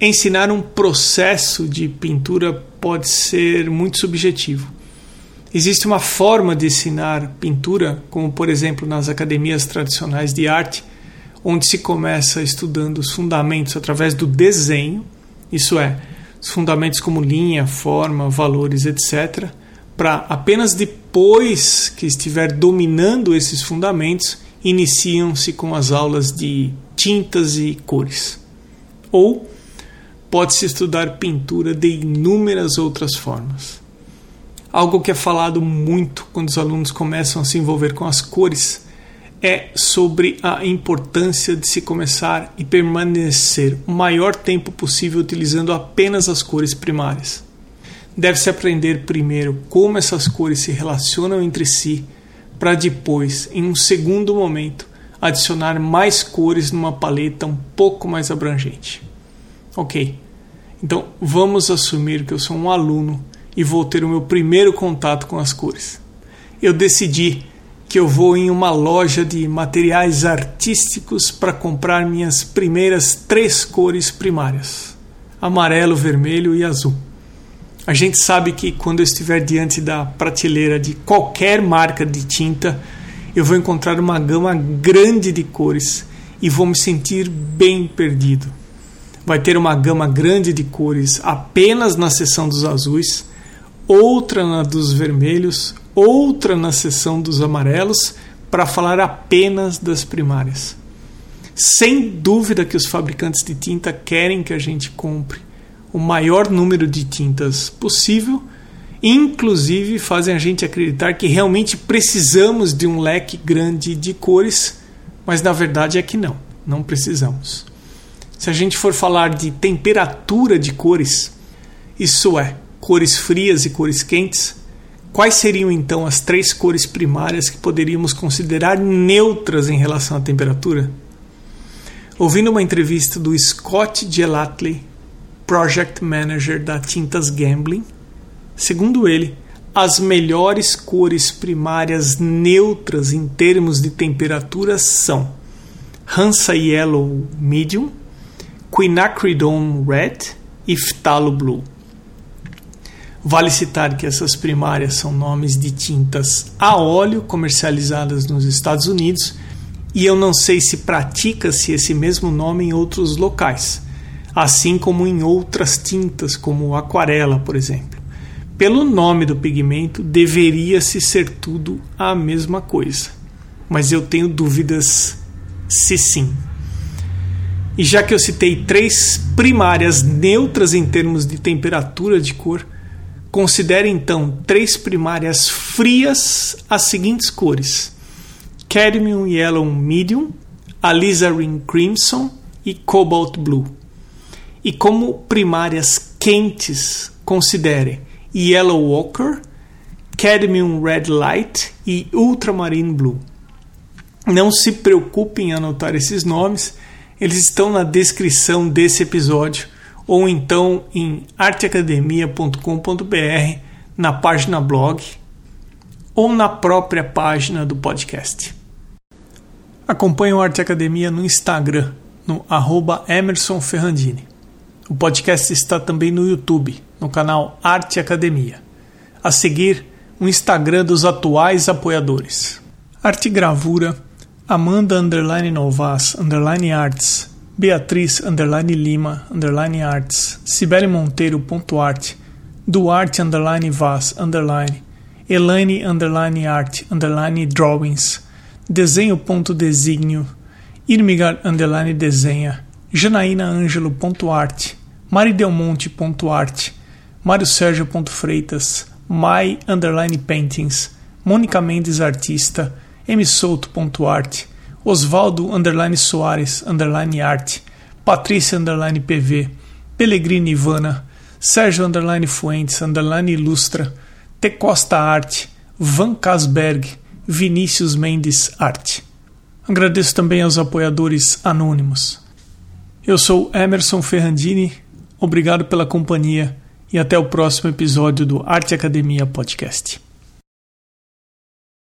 ensinar um processo de pintura pode ser muito subjetivo. Existe uma forma de ensinar pintura, como por exemplo nas academias tradicionais de arte, onde se começa estudando os fundamentos através do desenho, isso é, os fundamentos como linha, forma, valores, etc., para apenas depois que estiver dominando esses fundamentos, iniciam-se com as aulas de tintas e cores. Ou pode-se estudar pintura de inúmeras outras formas. Algo que é falado muito quando os alunos começam a se envolver com as cores é sobre a importância de se começar e permanecer o maior tempo possível utilizando apenas as cores primárias. Deve-se aprender primeiro como essas cores se relacionam entre si, para depois, em um segundo momento, adicionar mais cores numa paleta um pouco mais abrangente. Ok, então vamos assumir que eu sou um aluno e vou ter o meu primeiro contato com as cores. Eu decidi que eu vou em uma loja de materiais artísticos para comprar minhas primeiras três cores primárias: amarelo, vermelho e azul. A gente sabe que quando eu estiver diante da prateleira de qualquer marca de tinta, eu vou encontrar uma gama grande de cores e vou me sentir bem perdido. Vai ter uma gama grande de cores apenas na seção dos azuis, outra na dos vermelhos, outra na seção dos amarelos para falar apenas das primárias. Sem dúvida que os fabricantes de tinta querem que a gente compre o maior número de tintas possível, inclusive fazem a gente acreditar que realmente precisamos de um leque grande de cores, mas na verdade é que não, não precisamos. Se a gente for falar de temperatura de cores, isso é, cores frias e cores quentes, Quais seriam então as três cores primárias que poderíamos considerar neutras em relação à temperatura? Ouvindo uma entrevista do Scott Gelatley, Project Manager da Tintas Gambling, segundo ele, as melhores cores primárias neutras em termos de temperatura são Hansa Yellow Medium, Quinacridone Red e Phthalo Blue. Vale citar que essas primárias são nomes de tintas a óleo comercializadas nos Estados Unidos e eu não sei se pratica-se esse mesmo nome em outros locais, assim como em outras tintas, como aquarela, por exemplo. Pelo nome do pigmento, deveria-se ser tudo a mesma coisa, mas eu tenho dúvidas se sim. E já que eu citei três primárias neutras em termos de temperatura de cor, Considere então três primárias frias as seguintes cores: Cadmium Yellow Medium, Alizarin Crimson e Cobalt Blue. E como primárias quentes, considere Yellow Ochre, Cadmium Red Light e Ultramarine Blue. Não se preocupe em anotar esses nomes, eles estão na descrição desse episódio ou então em arteacademia.com.br na página blog ou na própria página do podcast. Acompanhe o Arte Academia no Instagram, no arroba Emerson Ferrandini. O podcast está também no YouTube, no canal Arte Academia. A seguir, o Instagram dos atuais apoiadores. Arte Gravura, Amanda Underline Novas Underline Arts, Beatriz underline Lima underline Arts, Cibele Monteiro ponto arte, Duarte underline Vaz underline, Elaine underline Art underline Drawings, Desenho ponto Desígnio, Irmigar underline Desenha, Janaína Ângelo ponto arte, Mari Delmonte ponto arte, Mário Sérgio ponto Freitas, Mai underline Paintings, Mônica Mendes Artista, M Souto ponto arte, Osvaldo underline Soares underline arte, Patrícia underline PV, Pellegrini Ivana, Sérgio underline Fuentes underline Ilustra, T Costa Arte, Van Casberg, Vinícius Mendes Arte. Agradeço também aos apoiadores anônimos. Eu sou Emerson Ferrandini, obrigado pela companhia e até o próximo episódio do Arte Academia Podcast.